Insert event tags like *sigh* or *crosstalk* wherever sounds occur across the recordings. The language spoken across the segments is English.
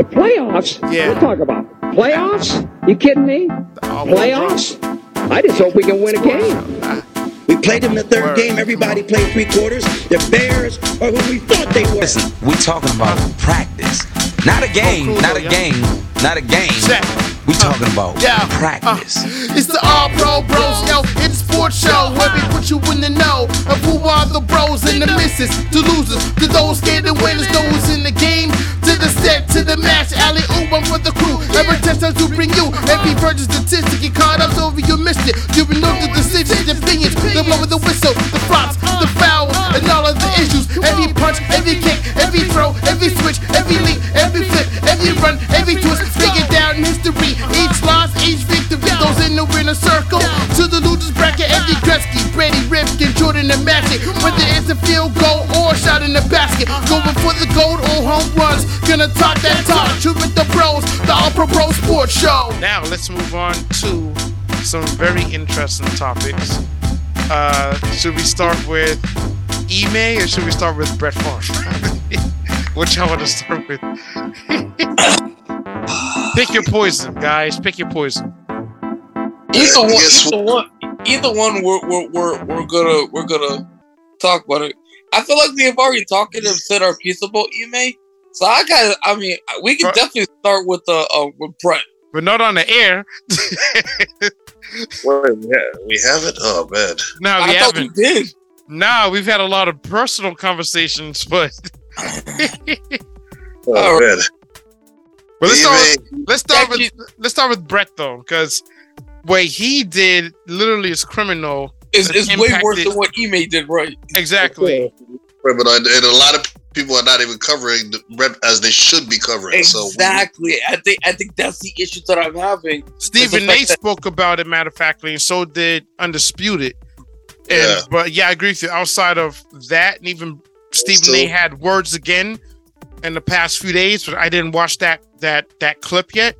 The playoffs? Yeah. What talk about? it. Playoffs? You kidding me? Playoffs? I just hope we can win a game. Uh, we played them the third game. Everybody played three quarters. The Bears are who we thought they were. Listen, we talking about practice. Not a game, not a game, not a game. We talking uh, about Yeah. practice. Uh, it's the All Pro Bros, yo. It's sports show where we put you in the know of who are the bros and the misses, the losers, to those scared to winners, those in the game, to the set, to the match. Alley oop, I'm for the crew. Every touchdown to bring you every virgin statistic. You caught up, over you missed it. You know the decisions, the opinions, the one with the whistle, the flops, the fouls, and all of the issues. Every punch, every kick, every throw, every switch, every leap, every flip, every run, every twist. It down in history. Each loss, each victory. Those in the winner circle. To the losers bracket, every Gretzky, Brady, Ripken, Jordan, and Magic. Whether it's a field goal or a shot in the basket. Going for the gold or home runs. Gonna talk that talk. Shoot with the pros. The All Pro Bros Sports Show. Now let's move on to some very interesting topics. Uh, should we start with Ime or should we start with Brett Favre? Which I want to start with. *laughs* Pick your poison, guys. Pick your poison. Either one, either one, either one. We're, we're we're we're gonna we're gonna talk about it. I feel like we have already talked and said our piece about you, Ime. So I got. I mean, we can Right. definitely start with uh, uh with Brett. But not on the air. Wait, we have, we have it? Oh, man. no, we thought haven't. we did. No, we've had a lot of personal conversations, but Oh, All man. But let's start. With, let's start with let's start with Brett though, because what he did literally is criminal. It's, It it's way worse than what Ime did, right? Exactly. Right, but I, and a lot of people are not even covering the rep as they should be covering. So Exactly. I think I think that's the issue that I'm having. Stephen fact A. that- spoke about it, matter of factly, and so did Undisputed. And Yeah. but yeah, I agree with you. Outside of that, and even Stephen Still- A. had words again in the past few days, but I didn't watch that that that clip yet.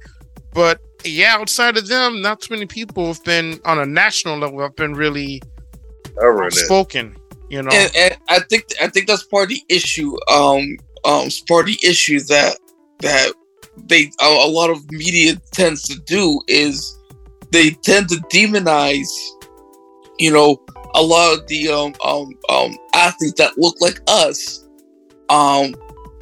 But yeah, outside of them, not too many people have been on a national level have been really covering spoken. You know, and, and I think I think that's part of the issue. Um, um, it's part of the issue that that they a, a lot of media tends to do is they tend to demonize, you know, a lot of the um um, um athletes that look like us. Um,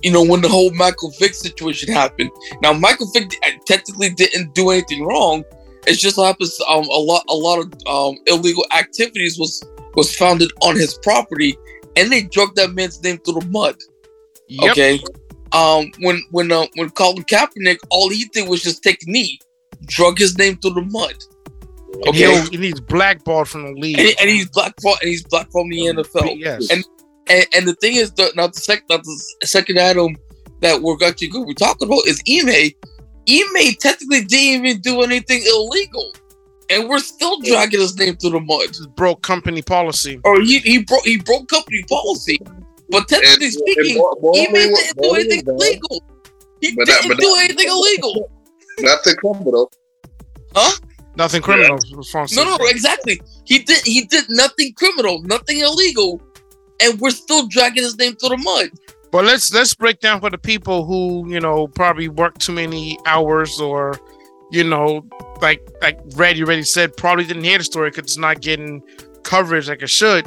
you know, when the whole Michael Vick situation happened. Now, Michael Vick technically didn't do anything wrong. It just happens um a lot a lot of um illegal activities was was founded on his property, and they drug that man's name through the mud. Yep. Okay. Um, when when uh, when Colin Kaepernick, all he did was just take knee, drug his name through the mud, And he- okay. and he's blackballed from the league. and, and he's black and he's black from the NFL. yes. And and, and the thing is, the, not the second, not the second item that we're actually going to be talking about is Ime. Ime technically didn't even do anything illegal, and we're still dragging his name through the mud. Just broke company policy. Or he he broke he broke company policy, but technically And- speaking, and more- more Ime didn't do anything illegal. He But didn't but do that- anything illegal. Not the criminal. Huh nothing criminal. Fonse No, no, exactly. He did he did nothing criminal, nothing illegal, and we're still dragging his name through the mud. But let's let's break down for the people who you know probably work too many hours or you know like like Red you already said probably didn't hear the story because it's not getting coverage like it should.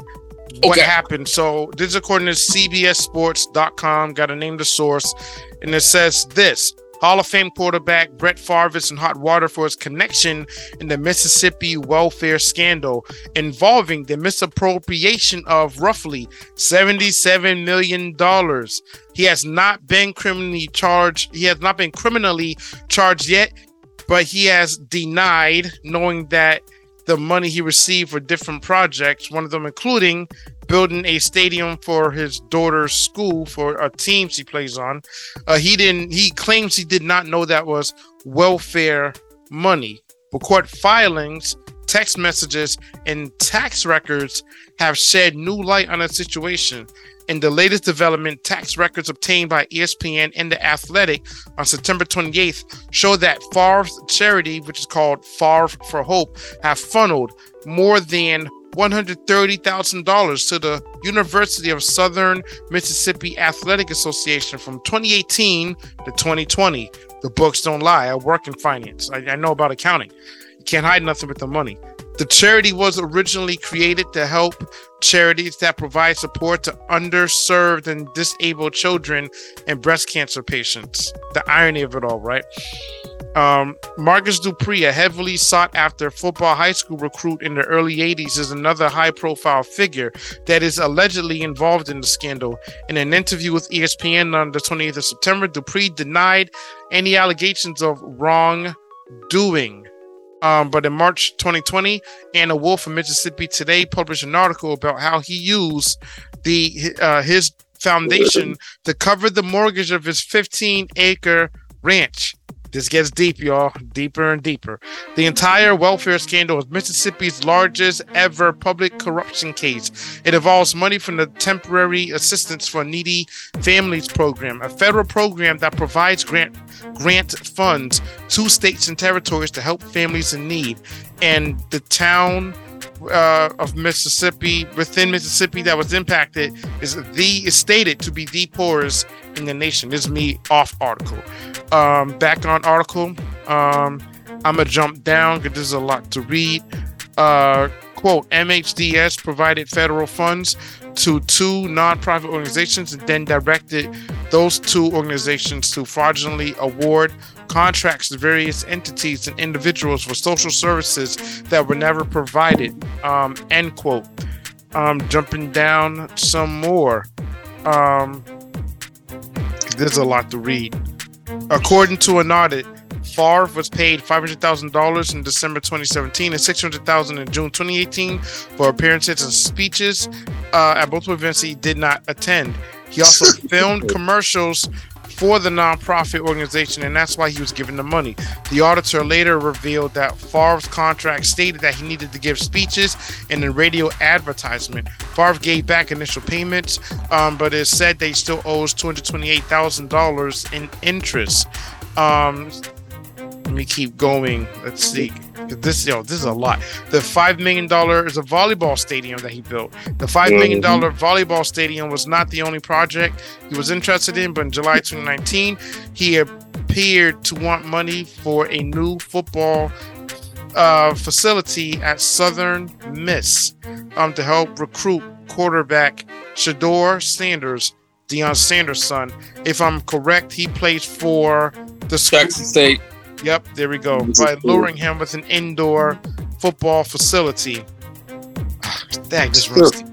What Okay. happened? So this is according to CBSSports.com. Got to name the source, and it says this. Hall of Fame quarterback Brett Favre is in hot water for his connection in the Mississippi welfare scandal involving the misappropriation of roughly $77 million. He has not been criminally charged. He has not been criminally charged yet, but he has denied knowing that the money he received for different projects, one of them including building a stadium for his daughter's school for a team she plays on. Uh, he didn't. He claims he did not know that was welfare money. But court filings, text messages, and tax records have shed new light on the situation. In the latest development, tax records obtained by ESPN and The Athletic on September 28th show that Favre's charity, which is called Favre for Hope, have funneled more than $130,000 to the University of Southern Mississippi Athletic Association from 2018 to 2020. The books don't lie. I work in finance. I, I know about accounting. You can't hide nothing with the money. The charity was originally created to help charities that provide support to underserved and disabled children and breast cancer patients. The irony of it all, right? Um, Marcus Dupree, a heavily sought after football high school recruit in the early 80s, is another high profile figure that is allegedly involved in the scandal. In an interview with ESPN on the 28th of September, Dupree denied any allegations of wrongdoing. Um, but in March 2020, Anna Wolf from Mississippi Today published an article about how he used the uh, his foundation *laughs* to cover the mortgage of his 15 acre ranch. This gets deep, y'all, deeper and deeper. The entire welfare scandal is Mississippi's largest ever public corruption case. It involves money from the Temporary Assistance for Needy Families program, a federal program that provides grant grant funds to states and territories to help families in need. And the town uh, of Mississippi within Mississippi that was impacted is the is stated to be the poorest in the nation. This is me off article. Um, back on article. Um, I'm gonna jump down because there's a lot to read. Uh, quote: MHDS provided federal funds to two nonprofit organizations and then directed those two organizations to fraudulently award contracts to various entities and individuals for social services that were never provided. Um, end quote. Um, jumping down some more. Um, there's a lot to read. According to an audit, Favre was paid $500,000 in December 2017 and $600,000 in June 2018 for appearances and speeches uh, at multiple events he did not attend. He also *laughs* filmed commercials for the nonprofit organization, and that's why he was given the money. The auditor later revealed that Favre's contract stated that he needed to give speeches and a radio advertisement. Favre gave back initial payments, um, but it said they still owes $228,000 in interest. Um, let me keep going. Let's see. This yo, this is a lot. The five million dollar is a volleyball stadium that he built. The five million dollar volleyball stadium was not the only project he was interested in, but in July 2019, he appeared to want money for a new football uh, facility at Southern Miss um, to help recruit quarterback Shedeur Sanders, Deion Sanders' son. If I'm correct, he plays for the Jackson State. Yep, there we go. By luring him with an indoor football facility. *sighs* That just rusty.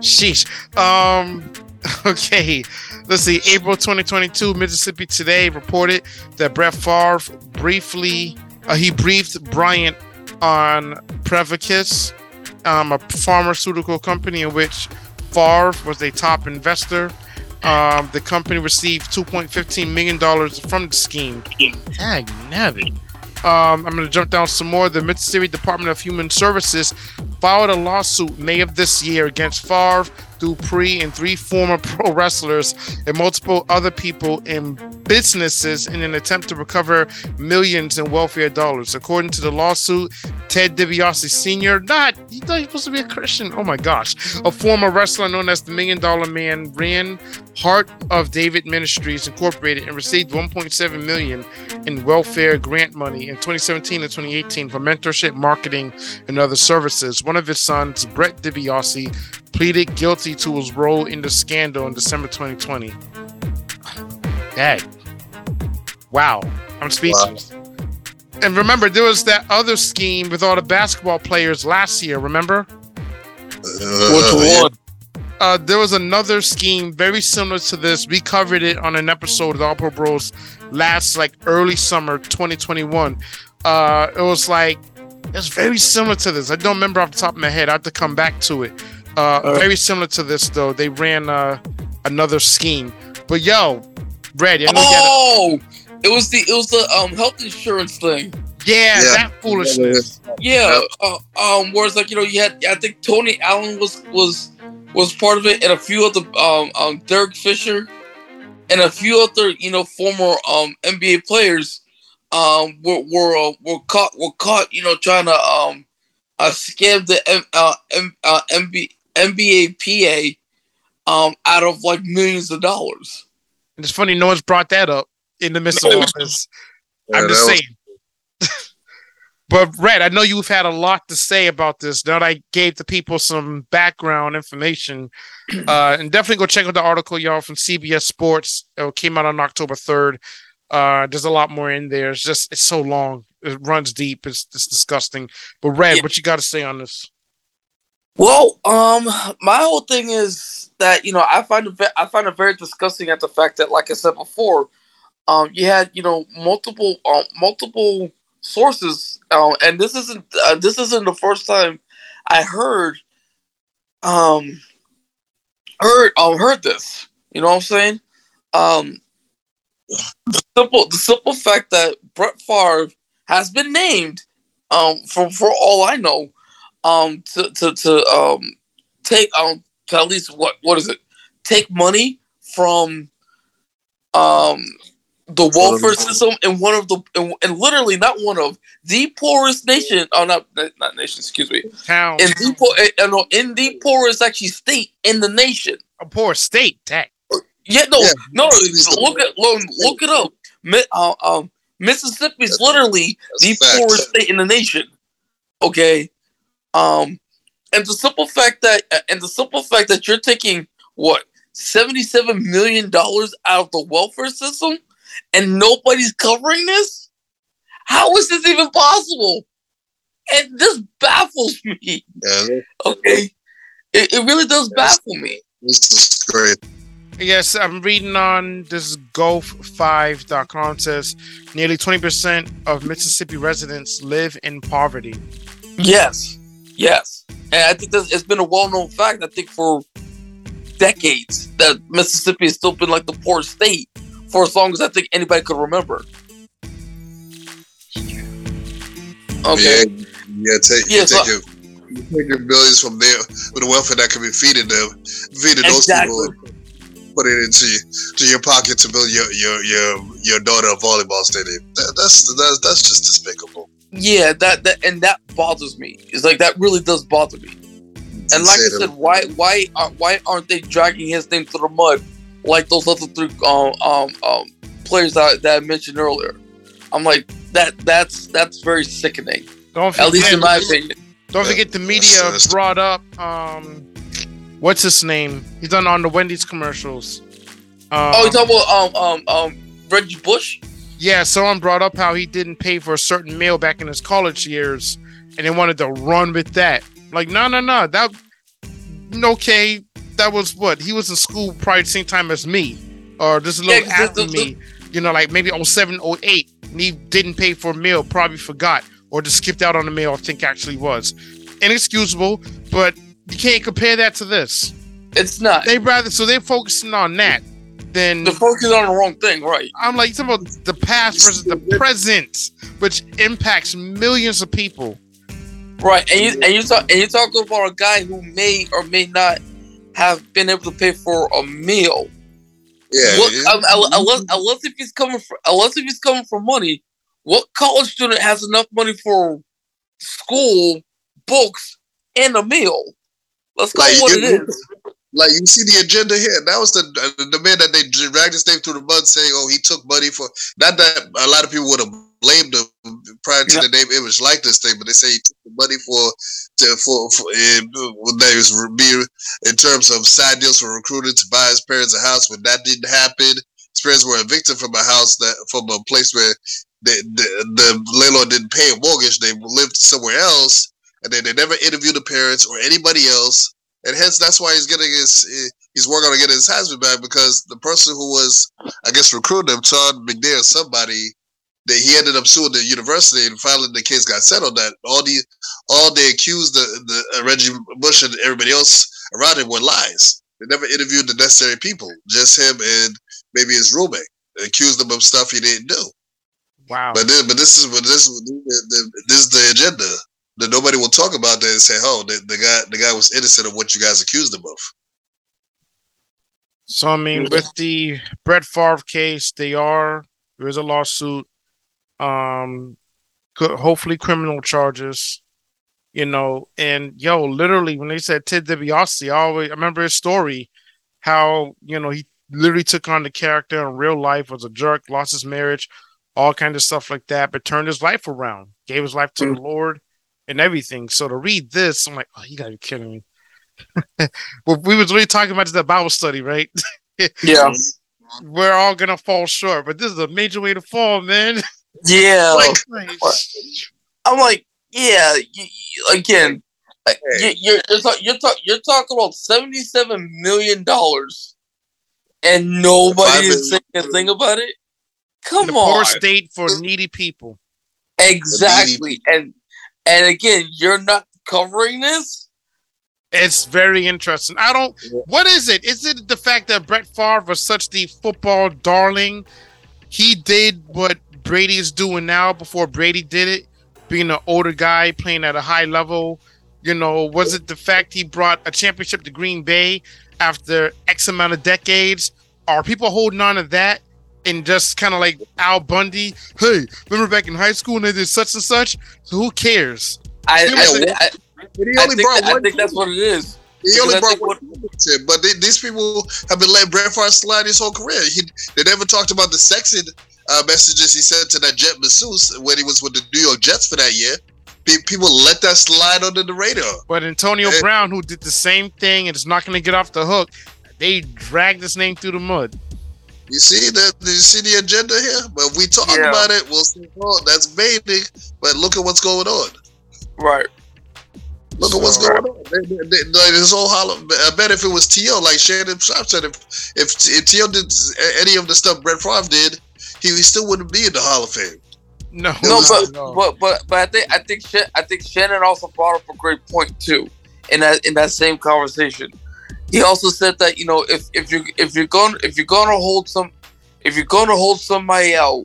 Sheesh. Um. *laughs* Okay. Let's see. April 2022, Mississippi Today reported that Brett Favre briefly uh, he briefed Bryant on Prevacus, um, a pharmaceutical company in which Favre was a top investor. Um, the company received 2.15 million dollars from the scheme. Dang nabbit. Um, I'm going to jump down some more. The Mississippi Department of Human Services filed a lawsuit May of this year against Favre, Dupree, and three former pro wrestlers and multiple other people in businesses in an attempt to recover millions in welfare dollars. According to the lawsuit, Ted DiBiase Sr., not, he thought was supposed to be a Christian. Oh my gosh. A former wrestler known as the Million Dollar Man ran Heart of David Ministries Incorporated and received 1.7 million in welfare grant money in 2017 and 2018 for mentorship, marketing, and other services. One of his sons, Brett DiBiase, pleaded guilty to his role in the scandal in December 2020. Dang. Wow. I'm speechless. And remember, there was that other scheme with all the basketball players last year, remember? Uh, one? Uh, there was another scheme very similar to this. We covered it on an episode of the All Pro Bros last, like early summer 2021. Uh, it was like, it's very similar to this. I don't remember off the top of my head. I have to come back to it. Uh, very similar to this, though. They ran uh, another scheme. But yo, Red, I know you got Oh, it was the it was the um health insurance thing. yeah, Yeah. that foolishness. Yeah, uh, um, where it's like you know you had I think Tony Allen was was was part of it, and a few other um um Derek Fisher, and a few other you know former um NBA players um were were uh, were caught were caught you know trying to um uh, scammed the M, uh, M, uh, MB, NBA PA um, out of like millions of dollars. And it's funny, no one's brought that up in the midst of all this. Yeah, I'm just that was- saying. *laughs* but Red, I know you've had a lot to say about this. Now that I gave the people some background information, *clears throat* uh, and definitely go check out the article, y'all, from CBS Sports. It came out on October 3rd. Uh, there's a lot more in there. It's just it's so long. It runs deep. It's, it's disgusting. But Red, Yeah. what you got to say on this? Well, um, my whole thing is that you know I find it I find it very disgusting at the fact that, like I said before, um, you had you know multiple um, multiple sources, um, and this isn't uh, this isn't the first time I heard um heard um heard this. You know what I'm saying? Um, the simple the simple fact that Brett Favre has been named, um, for for all I know, um to to, to um take um to at least what what is it take money from um the welfare system in one of the and, in literally not one of the poorest nation oh not not nation excuse me Town, in the poor no, in the poorest actually state in the nation a poor state, tech. yeah no Yeah. no look at look, look it up Mi- uh, um Mississippi's literally the fact. poorest state in the nation. Okay, um, and the simple fact that and the simple fact that you're taking what seventy seven million dollars out of the welfare system and nobody's covering this. How is this even possible? And this baffles me. Yeah, Okay, it, it really does baffle me. this is great. Yes, I'm reading on this golf5.com says nearly 20% of Mississippi residents live in poverty. Yes, yes, and I think that's, it's been a well-known fact. I think for decades that Mississippi has still been like the poorest state for as long as I think anybody could remember. Okay, Yeah, yeah. Take, Yeah, you so- take uh, your, you take your billions from there with the welfare that can be feeding them, feeding those people. Put it into to your pocket to build your your your your daughter a volleyball stadium. That, that's that's that's just despicable. Yeah, that that and that bothers me. It's like that really does bother me. And like I said, why why are, why aren't they dragging his name through the mud like those other three um um, um players that, that I mentioned earlier? I'm like that that's that's very sickening. Don't forget, At least in my opinion. don't forget the media brought up um what's his name? He's done on the Wendy's commercials. Um, Oh, you talking about um um um Reggie Bush? Yeah, someone brought up how he didn't pay for a certain meal back in his college years and they wanted to run with that. Like, no, no, no. That okay. That was what he was in school probably the same time as me, or just a little Yeah, after the- me. You know, like maybe 07, 08, and he didn't pay for a meal, probably forgot, or just skipped out on the meal. I think actually was inexcusable, but you can't compare that to this. It's not. They rather so they're focusing on that than They're focusing on the wrong thing, right? I'm like talking about the past versus the present, which impacts millions of people. Right, and you and you talk and you talking about a guy who may or may not have been able to pay for a meal. Yeah, What, yeah. unless, unless- unless if he's coming for unless if he's coming for money, what college student has enough money for school, books, and a meal? Let's call Like, it what it is. Like you see the agenda here. That was the the man that they dragged his name through the mud, saying, "Oh, he took money for." Not that a lot of people would have blamed him prior to Yeah. the name image like this thing, but they say he took the money for to for, for uh, when they was in terms of side deals for recruiting to buy his parents a house. When that didn't happen, his parents were evicted from a house that from a place where the the, the landlord didn't pay a mortgage. They lived somewhere else, and then they never interviewed the parents or anybody else and hence that's why he's getting his he's working on getting his Heisman back because the person who was I guess recruiting him, Todd McNair, somebody that he ended up suing the university and finally the case got settled. That all the all they accused the the uh, Reggie Bush and everybody else around him were lies. They never interviewed the necessary people, just him and maybe his roommate. They accused him of stuff he didn't do. Wow. But this, but this is what this is the, the, this is the agenda that nobody will talk about that and say, "Oh, the, the guy the guy was innocent of what you guys accused him of." So I mean, with the Brett Favre case, they are there is a lawsuit. Um, could hopefully criminal charges. you know. And yo, literally, when they said Ted DiBiase, I always I remember his story, how you know he literally took on the character in real life, was a jerk, lost his marriage, all kind of stuff like that, but turned his life around, gave his life to mm. the Lord, and everything. So to read this, I'm like, oh, you gotta be kidding me. *laughs* well, we was really talking about the Bible study, right? *laughs* yeah. We're all gonna fall short, but this is a major way to fall, man. Yeah. *laughs* like, I'm like, yeah. Again, uh, hey. you, you're you're, talk, you're, talk, you're talking about seventy-seven million dollars, and nobody is saying a thing about it. Come the on, poor state for needy people. Exactly, and and again, you're not covering this. It's very interesting. I don't. What is it? Is it the fact that Brett Favre was such the football darling? He did what Brady is doing now before Brady did it, being an older guy playing at a high level. You know, was it the fact he brought a championship to Green Bay after X amount of decades? Are people holding on to that and just kind of like Al Bundy? Hey, remember back in high school and they did such and such? So who cares? I, I, I, I think, I think that's what it is. He only brought one championship, but they, these people have been letting Brett Favre slide his whole career. He, they never talked about the sexing uh, messages he sent to that Jet masseuse when he was with the New York Jets for that year. People let that slide under the radar. But Antonio and, Brown, who did the same thing and is not going to get off the hook, they dragged this name through the mud. You see that? You see the agenda here? But we talk yeah. about it. We'll see. Oh, that's baiting. But look at what's going on. Right. Look so, at what's going on. They, they, they, this whole hollow. I bet if it was T.O., like Shannon Sharpe said, if if, if T.O. did any of the stuff Brett Favre did, he, he still wouldn't be in the Hall of Fame. No, no, but, no. but but but I think I think I think Shannon also brought up a great point too in that in that same conversation. He also said that you know if if you if you're going if you're going to hold some if you're going to hold somebody out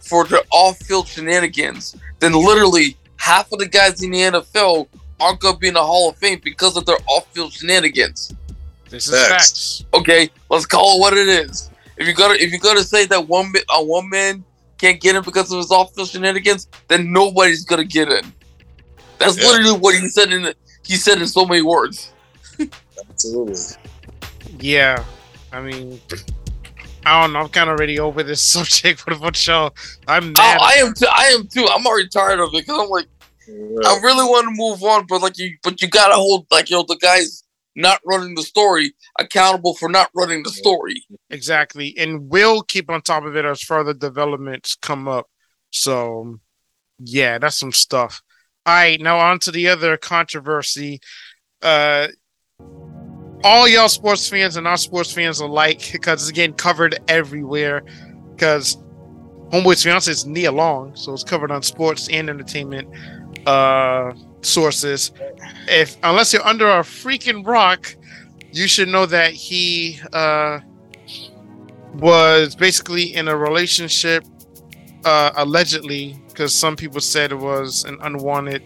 for their off-field shenanigans, then literally half of the guys in the NFL aren't going to be in the Hall of Fame because of their off-field shenanigans. This is facts. facts. Okay, let's call it what it is. If you're gonna if you're gonna say that one a one man can't get in because of his off field shenanigans, then nobody's gonna get in. That's yeah. literally what he said in he said in so many words. Absolutely. Yeah, I mean, I don't know. I'm kind of already over this *laughs* subject for the foot show. I'm oh, mad. Oh, I am too. I am too. I'm already tired of it because I'm like, yeah. I really want to move on, but like you, but you gotta hold like you know the guys not running the story accountable for not running the story. Exactly. And we'll keep on top of it as further developments come up. So, yeah, that's some stuff. All right, now on to the other controversy. Uh, all y'all sports fans and our sports fans alike, because it's getting covered everywhere. Because Homeboy's fiance is Nia Long, so it's covered on sports and entertainment. Uh, sources. If unless you're under a freaking rock, you should know that he uh, was basically in a relationship, uh, allegedly, because some people said it was an unwanted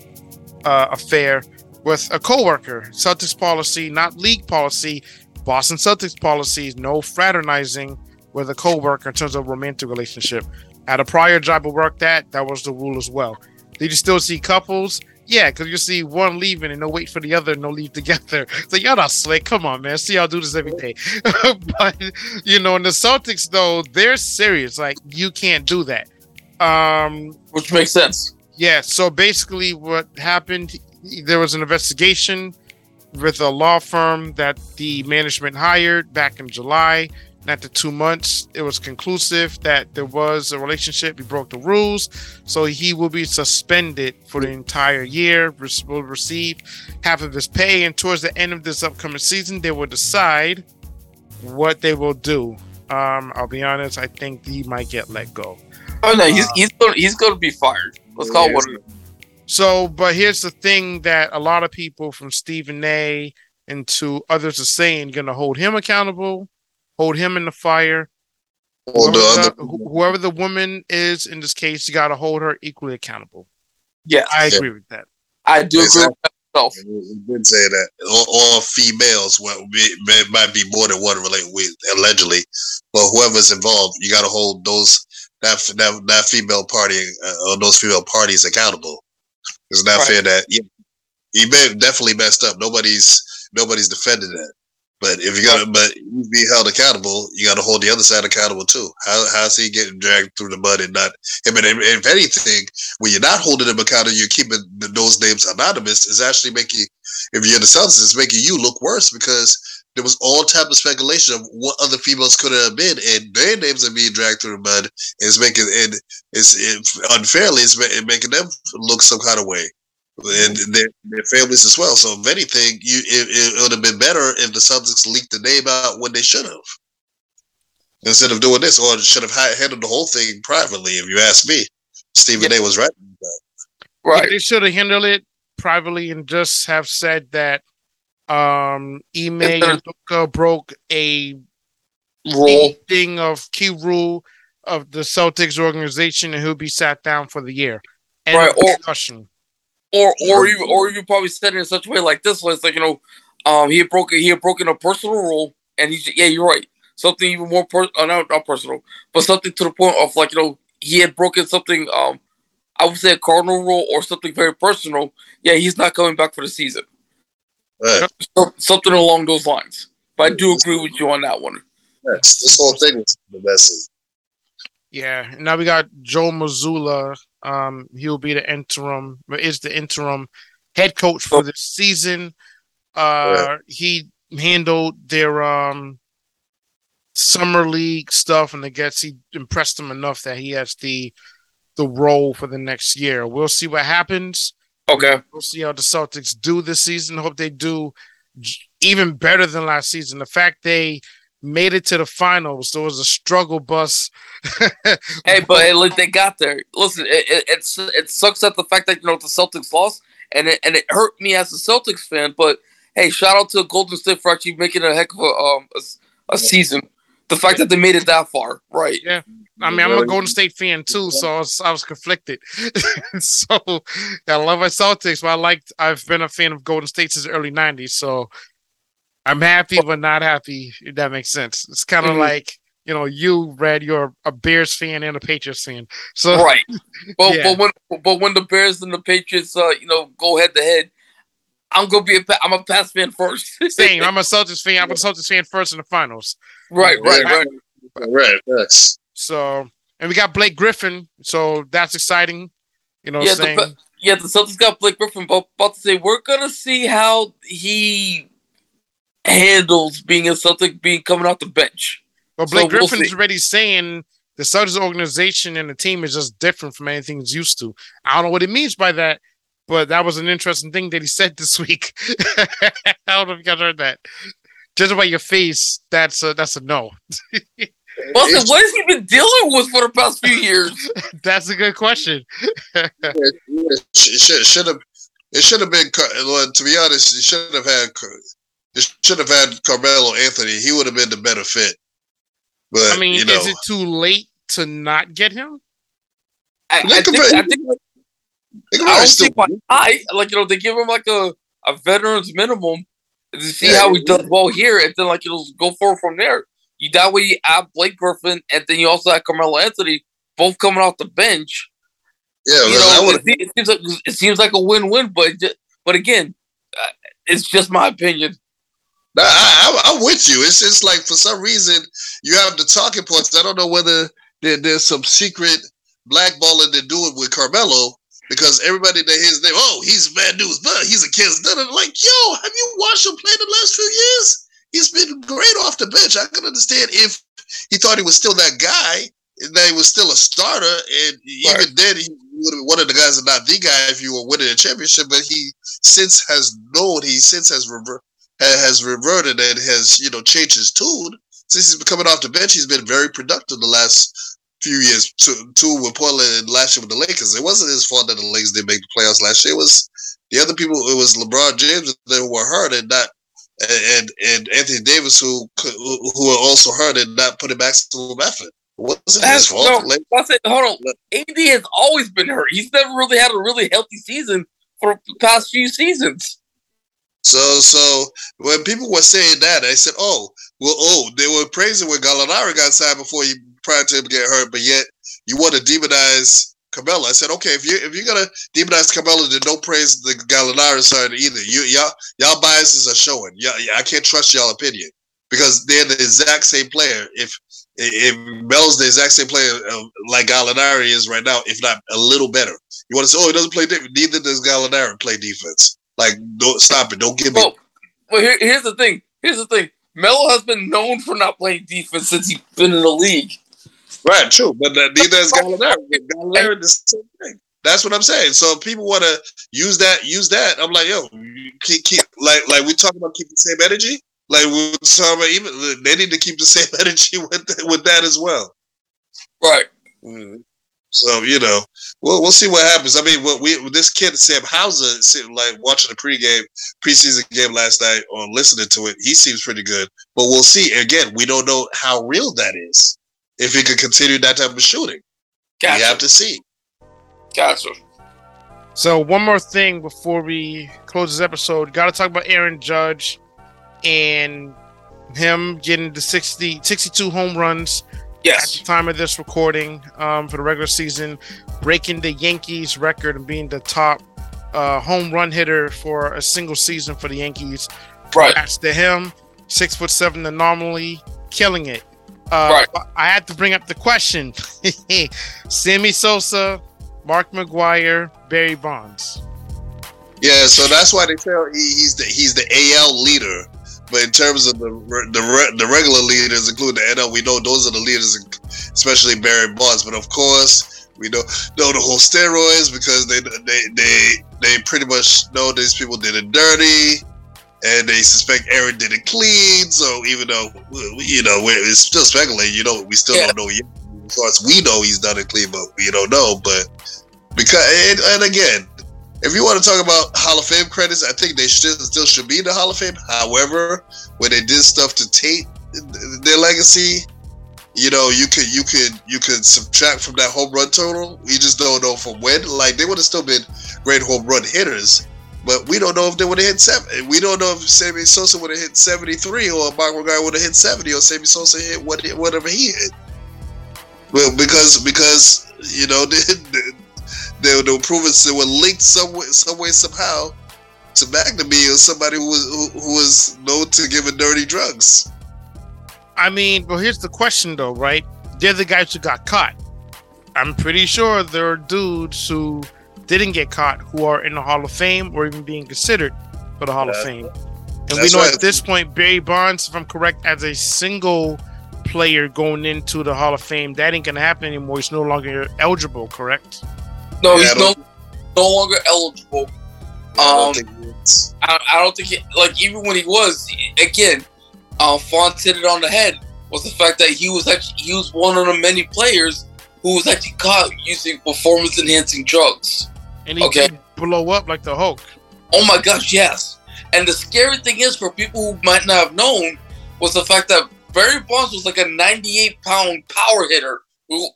uh, affair with a coworker. Celtics policy, not league policy. Boston Celtics policy is no fraternizing with a coworker in terms of romantic relationship. At a prior job I worked at, that was the rule as well. Did you still see couples? Yeah, because you see one leaving and no wait for the other and no leave *laughs* together. So y'all not slick. Come on, man. See y'all do this every day. *laughs* but you know, in the Celtics though, they're serious. Like you can't do that. Um Which makes sense. Yeah. So basically what happened, there was an investigation with a law firm that the management hired back in July after two months, it was conclusive that there was a relationship. He broke the rules, so he will be suspended for the entire year. Will receive half of his pay, and towards the end of this upcoming season, they will decide what they will do. Um, I'll be honest. I think he might get let go. Oh no, he's uh, he's going he's going to be fired. Let's call it what. So, but here's the thing that a lot of people from Stephen A. and to others are saying, going to hold him accountable hold him in the fire. Whoever the, whoever the, woman is in this case, you got to hold her equally accountable. Yeah, I agree yeah. with that. I do agree with myself. did say that all, females well, might be more than one related with allegedly, but whoever's involved, you got to hold those that that that female party uh, or those female parties accountable. It's not right. fair that yeah, he may, definitely messed up. Nobody's nobody's defending that. But if you got, but you be held accountable, you got to hold the other side accountable too. How how's he getting dragged through the mud and not? I mean, if anything, when you're not holding him accountable, you're keeping those names anonymous. Is actually making, if you're in the Celtics, it's making you look worse because there was all type of speculation of what other females could have been, and their names are being dragged through the mud. And it's making and it's it, unfairly, it's making them look some kind of way and mm-hmm. their, their families as well. So if anything, you it, it would have been better if the Celtics leaked the name out when they should have, instead of doing this, or should have handled the whole thing privately. If you ask me, Stephen yeah. A. was right. Right, they should have handled it privately and just have said that um Ime broke a rule thing of key rule of the Celtics organization and he'll be sat down for the year. And right, or, discussion or or even or you probably said it in such a way like this was like you know, um, he had broken he had broken a personal rule, and he's yeah, you're right, something even more per uh, not, not personal, but something to the point of like you know he had broken something um, I would say a cardinal rule or something very personal. Yeah, he's not coming back for the season. Right. something along those lines. But I do agree with you on that one. Yes, this whole thing was the best. Yeah, now we got Joe Mazzulla um, he'll be the interim, is the interim head coach for this season. Uh, he handled their um, summer league stuff, and I guess he impressed them enough that he has the the role for the next year. We'll see what happens. Okay, we'll see how the Celtics do this season. Hope they do even better than last season. The fact they made it to the finals. It was a struggle bus. *laughs* hey, but hey, look, they got there. Listen, it, it, it's it sucks at the fact that you know the Celtics lost, and it and it hurt me as a Celtics fan. But hey, shout out to Golden State for actually making a heck of a um a, a season. The fact that they made it that far, right? Yeah. I mean, I'm a Golden State fan too, so I was, I was conflicted. *laughs* so I love my Celtics, but I liked. I've been a fan of Golden State since the early '90s, so I'm happy but not happy. If that makes sense. It's kind of mm-hmm. like you know, you Red, you're a Bears fan and a Patriots fan. So *laughs* right, but yeah. but when but when the Bears and the Patriots, uh, you know, go head to head, I'm gonna be a I'm a Pats fan first. *laughs* Same. I'm a Celtics fan. I'm a Celtics fan first in the finals. Right, right, right, right. right yes. So and we got Blake Griffin, so that's exciting. You know, yeah, saying. The, yeah, the Celtics got Blake Griffin, but about to say we're gonna see how he handles being a Celtic, being coming off the bench. But Blake so Griffin's we'll already saying the Celtics organization and the team is just different from anything he's used to. I don't know what it means by that, but that was an interesting thing that he said *laughs* this week. I don't know if you guys heard that. Just by your face, that's a, that's a no. *laughs* Well, what has he been dealing with for the past few years? *laughs* that's a good question. it should, should have it should have been to be honest, it should have had it should have had Carmelo Anthony. He would have been the better fit. But I mean, you know, is it too late to not get him? I, I think, I think I don't see why I like you know they give him like a, a veteran's minimum to see yeah, how he does well here, and then like you'll go forward from there. You that way you add Blake Griffin, and then you also have Carmelo Anthony, both coming off the bench. Yeah, you know, it, it, seems like it seems like a win-win, but but again, uh, it's just my opinion. I, am with you. It's just like for some reason you have the talking points. I don't know whether there, there's some secret blackballing they're doing with Carmelo because everybody that hears his name, oh, he's bad news, but he's a kid's kid. Like, yo, have you watched him play the last few years? He's been great off the bench. I can understand if he thought he was still that guy, that he was still a starter, and right. even then he would have been one of the guys, and not the guy, if you were winning a championship. But he since has known, he since has rever- has reverted and has you know changed his tune since he's been coming off the bench. He's been very productive the last few years. Two, two with Portland and last year with the Lakers. It wasn't his fault that the Lakers didn't make the playoffs last year. It was the other people. It was LeBron James that were hurt and not. And and Anthony Davis, who who were also hurt and not putting maximum effort. It wasn't his fault. No, like, I said, hold on. AD has always been hurt. He's never really had a really healthy season for the past few seasons. So, so when people were saying that, I said, "Oh, well, oh, they were praising when Gallinari got signed before you prior to him get hurt, but yet you want to demonize Carmelo. I said, okay, if you if you're gonna demonize Carmelo, then don't praise the Gallinari side either. You y'all y'all biases are showing. Yeah, I can't trust y'all opinion because they're the exact same player. If if Melo's the exact same player uh, like Gallinari is right now, if not a little better. You want to say, oh, he doesn't play defense. Neither does Gallinari play defense. Like, don't stop it. Don't give me. Well here, here's the thing. Here's the thing. Melo has been known for not playing defense since he's been in the league. Right, true, but uh, neither is Gallinari. *laughs* Gallinari the same thing. That's what I'm saying. So if people want to use that, use that. I'm like, yo, keep, keep like like we talking about keep the same energy. Like we are talking about, even they need to keep the *laughs* same energy with with that as well. Right. Mm-hmm. So you know, we'll we'll see what happens. I mean, what we this kid Sam Hauser, like watching the pregame preseason game last night or listening to it, he seems pretty good. But we'll see. Again, we don't know how real that is. If he could continue that type of shooting, gotcha. we have to see. Gotcha. So one more thing before we close this episode, got to talk about Aaron Judge and him getting the 60, 62 home runs Yes. At the time of this recording, um, for the regular season, breaking the Yankees record and being the top uh, home run hitter for a single season for the Yankees. Right. That's to him. Six foot seven anomaly, killing it. Uh, right. I had to bring up the question: *laughs* Sammy Sosa, Mark McGwire, Barry Bonds. Yeah, so that's why they tell he, he's the he's the AL leader but in terms of the the, the regular leaders, including the NL, we know those are the leaders, especially Barry Bonds. But of course, we know know the whole steroids because they they they they pretty much know these people did it dirty, and they suspect Aaron did it clean. So even though you know it's still speculating, you know, we still yeah. don't know yet. Far as we know, he's done it clean, but we don't know. But because and, and again, if you want to talk about Hall of Fame credits, I think they should, still should be in the Hall of Fame. However, when they did stuff to taint their legacy, you know, you could you could you could subtract from that home run total. We just don't know from when. Like they would have still been great home run hitters, but we don't know if they would have hit seven. We don't know if Sammy Sosa would have hit seventy three or Mark McGwire would have hit seventy or Sammy Sosa hit whatever he hit. Well, because because you know the, *laughs* they, they were proven they were linked some way, some way somehow to McNamee or somebody who was who, who was known to giving dirty drugs. I mean, well, here's the question though, right? They're the guys who got caught. I'm pretty sure there are dudes who didn't get caught who are in the Hall of Fame or even being considered for the Hall yeah. of Fame. And That's we know right. at this point, Barry Bonds, if I'm correct, as a single player going into the Hall of Fame, that ain't gonna happen anymore. He's no longer eligible, correct? No, yeah, he's no no longer eligible. Um, I, I, don't think he, like even when he was again, um, Fonz hit it on the head was the fact that he was actually he was one of the many players who was actually caught using performance enhancing drugs. And he okay. blow up like the Hulk. Oh my gosh, yes. And the scary thing is for people who might not have known was the fact that Barry Bonds was like a 98 pound power hitter,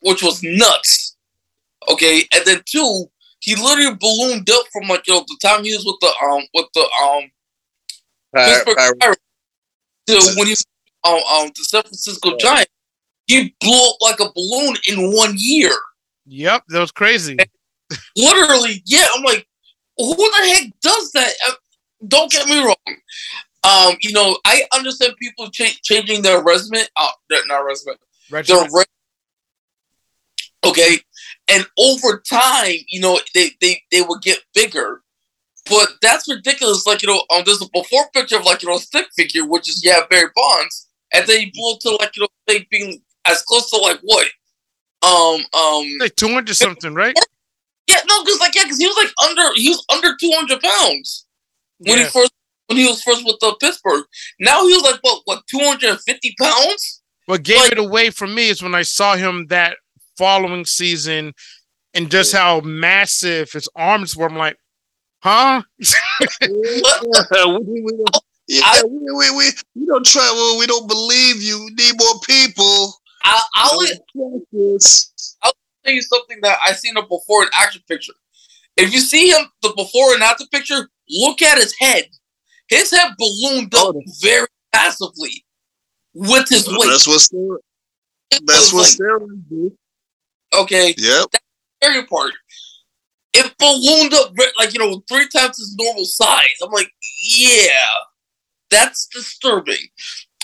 which was nuts. Okay, and then two, he literally ballooned up from like you know the time he was with the um with the um Pittsburgh Pirates to when he um, um the San Francisco yeah. Giants, he blew up like a balloon in one year. Yep, that was crazy. And literally, yeah. I'm like, who the heck does that? Uh, don't get me wrong. Um, you know, I understand people ch- changing their resume. Uh, not resume. Their re- okay, and over time, you know, they they they will get bigger. But that's ridiculous. Like you know, um, there's a before picture of like you know a stick figure, which is yeah Barry Bonds, and then you blew to like you know they being as close to like what, um um like two hundred something, right? Yeah, no, because like yeah, because he was like under he was under two hundred pounds when yeah. he first when he was first with the Pittsburgh. Now he was like what what two hundred and fifty pounds. What gave like, it away for me is when I saw him that following season and just how massive his arms were. I'm like, huh? *laughs* yeah, we, we, we, we, don't try. Well, we don't believe you. We need more people. I, I'll, I'll tell you something that I seen a before and action picture. If you see him the before and after picture, look at his head. His head ballooned up oh. very massively with his weight. That's what's that's what's like, Okay. Yep. That, scary part. It ballooned up like you know three times its normal size. I'm like, yeah, that's disturbing.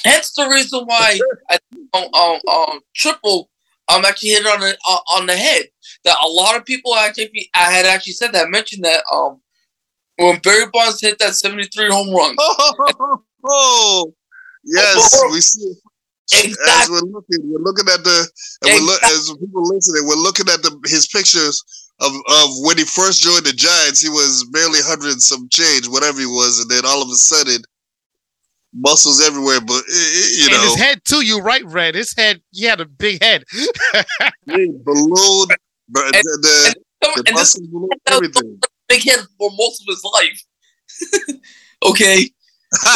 That's the reason why *laughs* I um, um, um triple um actually hit on the uh, on the head. That a lot of people actually I had actually said that mentioned that um when Barry Bonds hit that 73 home run. Oh, *laughs* oh yes, we see. Exactly. As we're looking, we're looking at the, and exactly. we're look, as people listening, we're looking at the his pictures of, of when he first joined the Giants. He was barely hundred some change, whatever he was, and then all of a sudden, muscles everywhere. But you know, and his head too. You right, Red. His head. He had a big head. *laughs* balloon, but and, the, the, and, the muscles, balloon, everything. Big head for most of his life. *laughs* okay,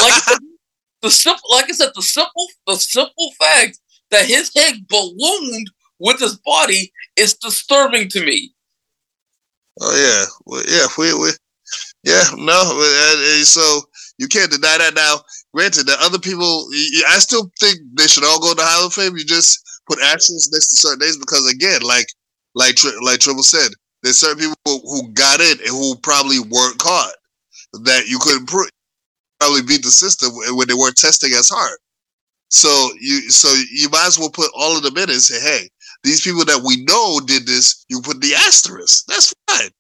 like *laughs* the simple, like I said, the simple, the simple fact that his head ballooned with his body is disturbing to me. Oh yeah, well, yeah, we, we, yeah, no, uh, uh, so you can't deny that. Now, granted, that other people, I still think they should all go to Hall of Fame. You just put actions next to certain names because, again, like, like, like Triple said, there's certain people who got in and who probably weren't caught that you couldn't prove probably beat the system when they weren't testing as hard. So you so you might as well put all of them in and say, hey, these people that we know did this, you put the asterisk. That's fine.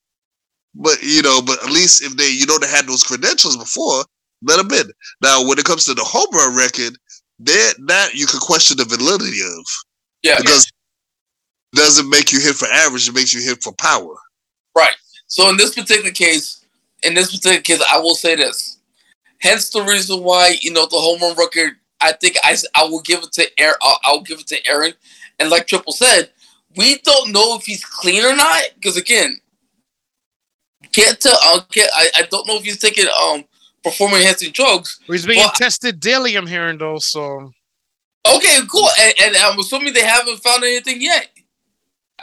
But you know, but at least if they you know they had those credentials before, let them in. Now, when it comes to the home run record, that that you could question the validity of. Yeah. Because yeah. it doesn't make you hit for average, it makes you hit for power. Right. So in this particular case, in this particular case, I will say this. Hence the reason why you know the home run record. I think I, I will give it to Aaron. I'll, I'll give it to Aaron. And like Triple said, we don't know if he's clean or not because again, get to uh, get. I, I don't know if he's taking um performance enhancing drugs. Well, he's being but, tested daily. I'm hearing though. So okay, cool. And, and, I'm assuming they haven't found anything yet.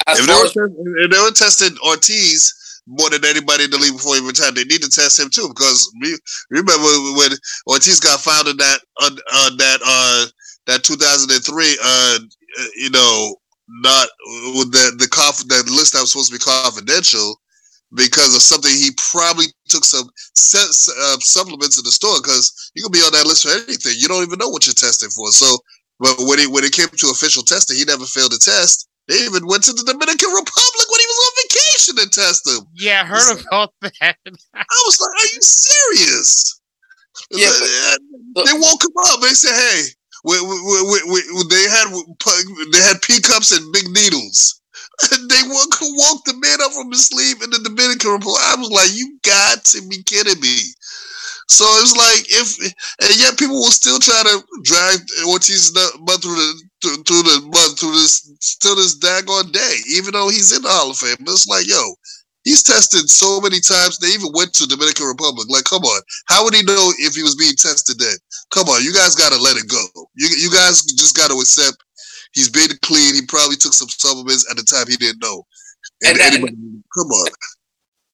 if they, were, if they were tested Ortiz more than anybody in the league before he retired. They need to test him too because remember when Ortiz got found in that uh, that uh, that 2003 uh, you know not with the the conf- the list that was supposed to be confidential because of something he probably took some uh, supplements in the store because you can be on that list for anything. You don't even know what you're testing for. So, but when it when it came to official testing, he never failed a test. They even went to the Dominican Republic when he was on vacation to test him. Yeah, I heard about that. *laughs* I was like, "Are you serious?" Yeah, but, they woke him up. They said, "Hey, we, we, we, they had they had P cups and big needles." *laughs* they woke, woke the man up from his sleep in the Dominican Republic. I was like, "You got to be kidding me!" So it's like if, and yet people will still try to drag Ortiz's but through the through the mud through this till this daggone day, even though he's in the Hall of Fame. But it's like, yo, he's tested so many times. They even went to Dominican Republic. Like, come on, how would he know if he was being tested then? Come on, you guys got to let it go. You you guys just got to accept he's been clean. He probably took some supplements at the time he didn't know. And, and anybody, come on.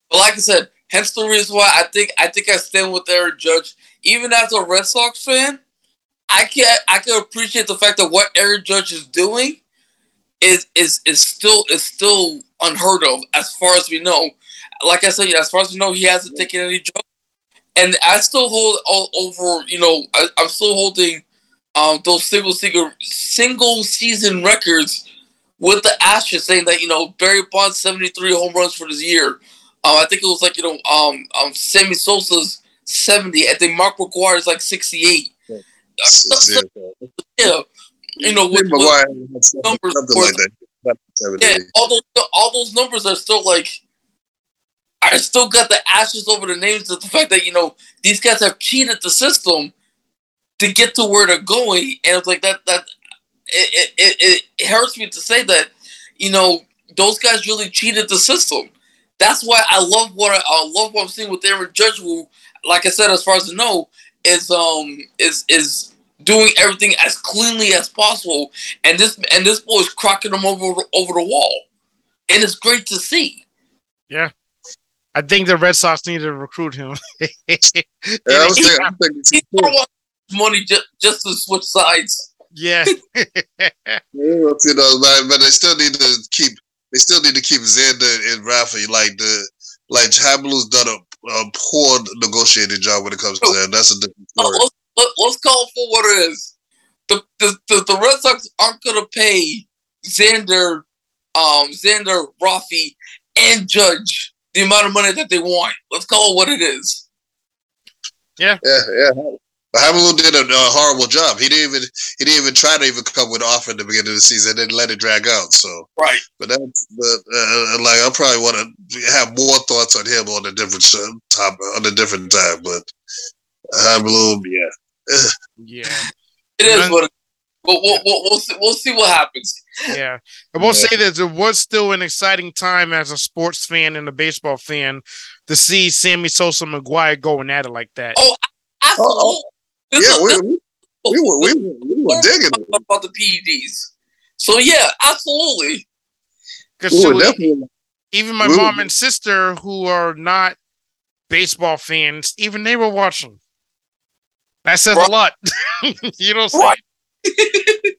But like I said, hence the reason why I think I think I stand with Aaron Judge. Even as a Red Sox fan, I can I can appreciate the fact that what Aaron Judge is doing is is is still is still unheard of as far as we know. Like I said, as far as we know, he hasn't taken any drugs, and I still hold all over. You know, I, am still holding um, those single single single season records with the Astros, saying that you know Barry Bonds 73 home runs for this year. Um, I think it was like you know um, um Sammy Sosa's 70. I think Mark McGwire is like 68 yeah, you know, with, with numbers, like that. Yeah, all those all those numbers are still like. I still got the ashes over the names of the fact that you know these guys have cheated the system to get to where they're going, and it's like that. That it it, it, it hurts me to say that you know those guys really cheated the system. That's why I love what I, I love what I'm seeing with Aaron Judge. Who, like I said, as far as I know, is um is is doing everything as cleanly as possible, and this and this boy is cracking them over over the wall, and it's great to see. Yeah, I think the Red Sox need to recruit him. *laughs* yeah, I was thinking, I'm thinking money just just to switch sides. Yeah, *laughs* you know, but, but they still need to keep they still need to keep Xander and Rafa like the like Habelu's done a, a poor negotiating job when it comes to that. That's a different story. Let's, let, let's call it for what it is. The, the, the, the Red Sox aren't going to pay Xander, um, Xander, Rafi, and Judge the amount of money that they want. Let's call it what it is. Yeah. Yeah, yeah. But Hamilton did a, a, horrible job. He didn't even he didn't even try to even come with an offer at the beginning of the season. And then let it drag out. So right. But that's but uh, like I probably want to have more thoughts on him on a different top on a different time. But Hamilton, yeah, yeah, it is what. It, we'll, we'll, we'll, we'll, see, we'll see what happens. Yeah, I will yeah. say that it was still an exciting time as a sports fan and a baseball fan to see Sammy Sosa McGwire going at it like that. Oh, absolutely. Yeah, we, we, we, were we, were, we were digging about the PEDs. So yeah, absolutely. Because so even my mom and sister, who are not baseball fans, even they were watching. That says right. a lot. *laughs* you know, right. *laughs*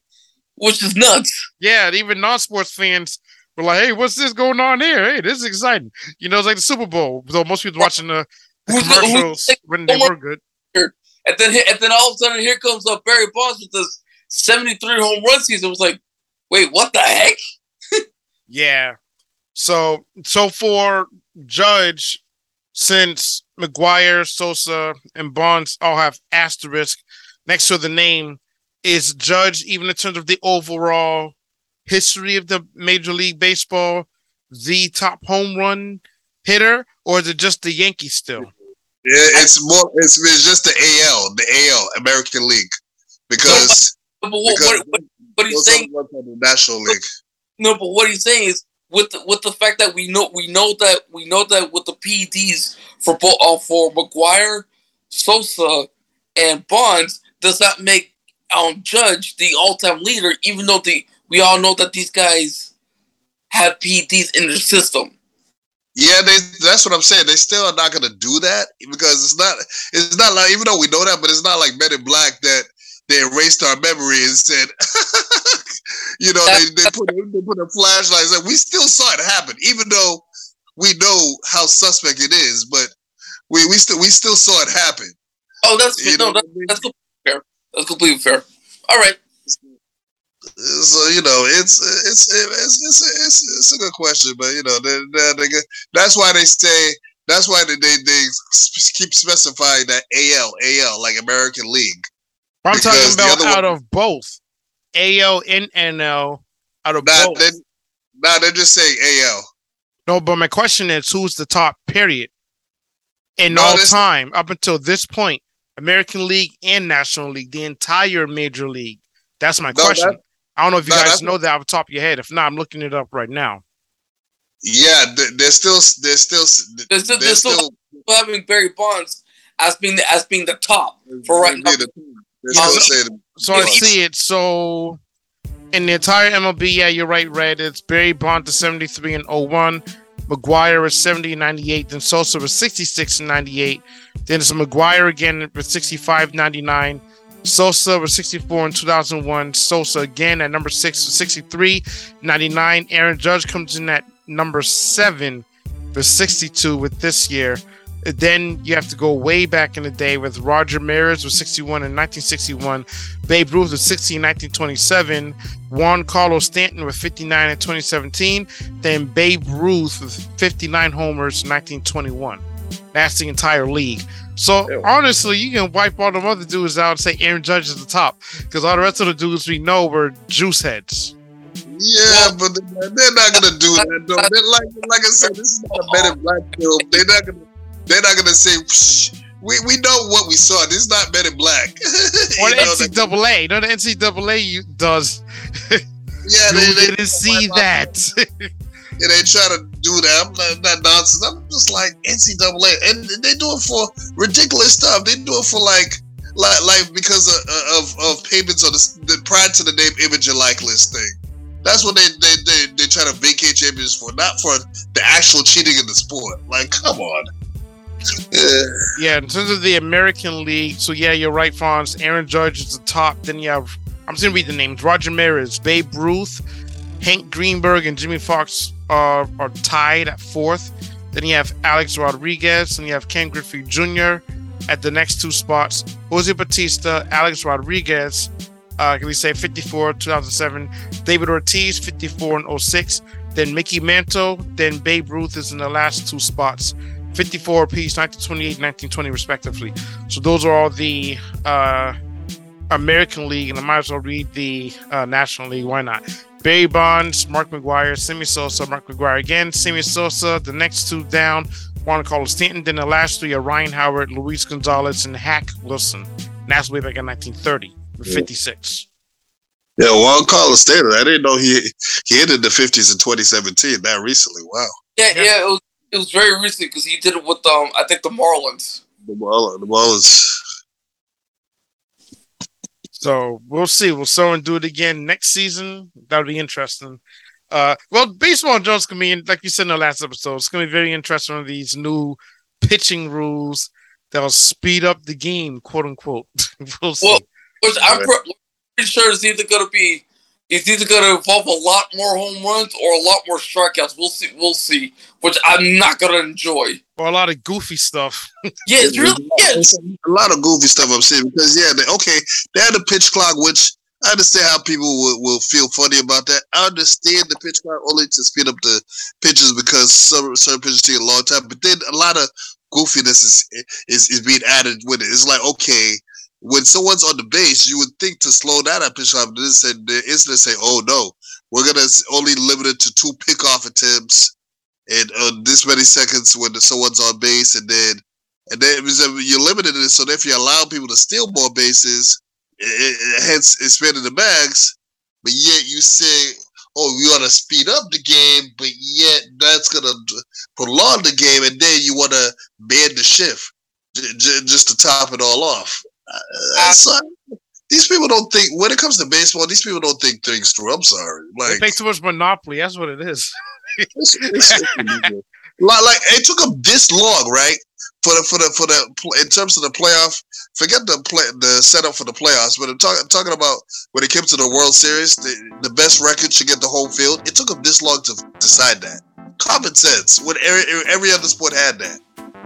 which is nuts. Yeah, even non-sports fans were like, "Hey, what's this going on here? Hey, this is exciting." You know, it's like the Super Bowl. Though most people watching the, the commercials when they were good. And then, and then all of a sudden, here comes up Barry Bonds with this 73 home run season. It was like, wait, what the heck? *laughs* yeah. So, so for Judge, since McGwire, Sosa, and Bonds all have asterisk next to the name, is Judge even in terms of the overall history of the Major League Baseball the top home run hitter, or is it just the Yankees still? Yeah, it's more. It's, it's just the AL, the AL, American League, because, no, but, but what, because what, what, he's saying, the National League. No, but what he's saying is with the, with the fact that we know we know that we know that with the PEDs for uh, for McGwire, Sosa, and Bonds does not make um Judge the all time leader, even though the we all know that these guys have PEDs in their system. Yeah, they, that's what I'm saying. They still are not going to do that because it's not. It's not like even though we know that, but it's not like Men in Black that they erased our memory and said, *laughs* you know, they, they put they put a flashlight. Like we still saw it happen, even though we know how suspect it is, but we we still we still saw it happen. Oh, that's you no, that, that's completely fair. That's completely fair. All right. So you know, it's it's it's it's it's, it's a good question, but you know, they, they, they, that's why they say that's why they, they they keep specifying that AL AL like American League. I'm talking about out one, of both AL and NL out of nah, both. They, nah, they're just saying AL. No, but my question is, who's the top? Period. In no, all time, up until this point, American League and National League, the entire Major League. That's my no, question. That, I don't know if you no, guys know that off the top of your head. If not, I'm looking it up right now. Yeah, they're still they're still they're still, they're still, still having Barry Bonds as being the, as being the top for right now. so, so I see it. So in the entire MLB, yeah, you're right, Red. It's Barry Bonds to 73 and 01. McGwire is 70 and 98. Then Sosa was 66 and 98. Then it's McGwire again with 65 99. Sosa was 64 in 2001. Sosa again at number six for 63, 99. Aaron Judge comes in at number seven for 62 with this year. Then you have to go way back in the day with Roger Maris with 61 in 1961, Babe Ruth with 60 in 1927, Giancarlo Stanton with 59 in 2017, then Babe Ruth with 59 homers in 1921. That's the entire league. So Ew. honestly, you can wipe all the other dudes out and say Aaron Judge is the top because all the rest of the dudes we know were juice heads. Yeah, but they're not gonna do that though. They're like, like I said, this is not a Men in Black film. They're not gonna, they're not gonna say. We, we know what we saw. This is not Men in Black. *laughs* or the know, NCAA. You know the NCAA does. Yeah, *laughs* they, they didn't see that. And they try to do that. I'm not, not nonsense. I'm just like NCAA, and they do it for ridiculous stuff. They do it for like, like, like because of of, of payments on the, the prior to the name, image, and likeness thing. That's what they they they, they try to vacate champions for, not for the actual cheating in the sport. Like, come on. Yeah. yeah, in terms of the American League, so yeah, you're right, Fonz. Aaron Judge is the top. Then you have, I'm just gonna read the names: Roger Maris, Babe Ruth, Hank Greenberg, and Jimmie Foxx are, are tied at fourth. Then you have Alex Rodriguez and you have Ken Griffey Jr. at the next two spots. Jose Bautista, Alex Rodriguez, uh, can we say 54, 2007. David Ortiz, 54 and 06. Then Mickey Mantle. Then Babe Ruth is in the last two spots. 54 apiece, 1928, 1920, respectively. So those are all the uh, American League, and I might as well read the uh, National League. Why not? Barry Bonds, Mark McGwire, Sammy Sosa, Mark McGwire again, Sammy Sosa. The next two down, Giancarlo Stanton. Then the last three are Ryan Howard, Luis Gonzalez, and Hack Wilson. And that's way back in 1930 with 56. Yeah, Giancarlo Stanton. I didn't know he he entered the 50s in 2017. That recently. Wow. Yeah, yeah, it was it was very recent because he did it with um I think the Marlins. The Marlins. The Marlins. So we'll see. Will Soren do it again next season? That'll be interesting. Uh, well, baseball Jones can be, like you said in the last episode, it's going to be very interesting with these new pitching rules that'll speed up the game, quote unquote. *laughs* we'll see. Well, I'm pretty sure it's either going to be it's either going to involve a lot more home runs or a lot more strikeouts. We'll see. We'll see. Which I'm not going to enjoy. Or a lot of goofy stuff. *laughs* yeah, it's really yeah. A lot of goofy stuff I'm seeing because yeah, they, okay, they had a pitch clock, which I understand how people will, will feel funny about that. I understand the pitch clock only to speed up the pitches because some certain pitches take a long time, but then a lot of goofiness is is, is being added with it. It's like okay, when someone's on the base, you would think to slow down that pitch but then said the instant say, "Oh no, we're gonna only limit it to two pickoff attempts and uh, this many seconds when someone's on base, and then and then uh, you're limited it, so if you allow people to steal more bases, it, it, hence expanding the bags, but yet you say, "Oh, we want to speed up the game," but yet that's gonna prolong the game, and then you want to bend the shift j- j- just to top it all off. Uh, so, these people don't think when it comes to baseball. These people don't think things through. I'm sorry. Like they play too much Monopoly. That's what it is. it's, it's, it's like, like it took them this long, right? For the for the for the in terms of the playoff, forget the play the setup for the playoffs. But I'm talking talking about when it came to the World Series, the, the best record should get the home field. It took them this long to decide that. Common sense. When every, every other sport had that.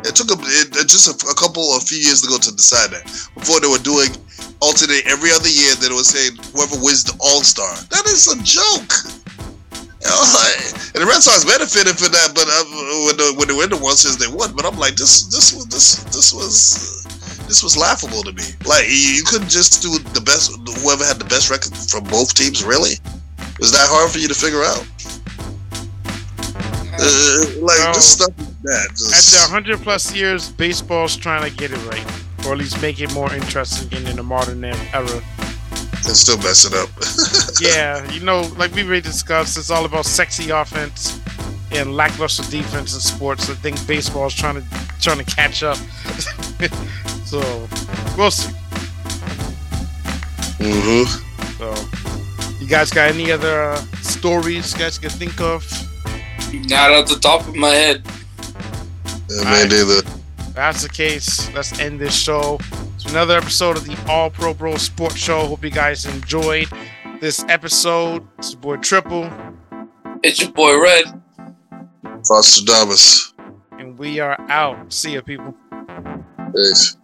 It took a, it, just a, a, couple, a few years ago to decide that. Before they were doing alternate every other year, that it was saying whoever wins the All Star. That is a joke. You know, like, and the Red Sox benefited for that, but uh, when the when they win the World Series, they won. But I'm like, this this was this this was this was laughable to me. Like you couldn't just do the best. Whoever had the best record from both teams, really? Was that hard for you to figure out? Uh, like no. this stuff that. Just... After 100 plus years, baseball's trying to get it right, or at least make it more interesting in the modern era. And still mess it up. *laughs* yeah, you know, like we already discussed, it's all about sexy offense and lackluster defense in sports. I think baseball is trying to trying to catch up. *laughs* so we'll see. Mm-hmm. So, you guys got any other uh, stories you guys can think of? Not at the top of my head. Yeah, man, either. That's the case. Let's end this show. It's another episode of the All Pro Bro Sports Show. Hope you guys enjoyed this episode. It's your boy Triple. It's your boy Red. Foster Davis. And we are out. See ya, people. Peace.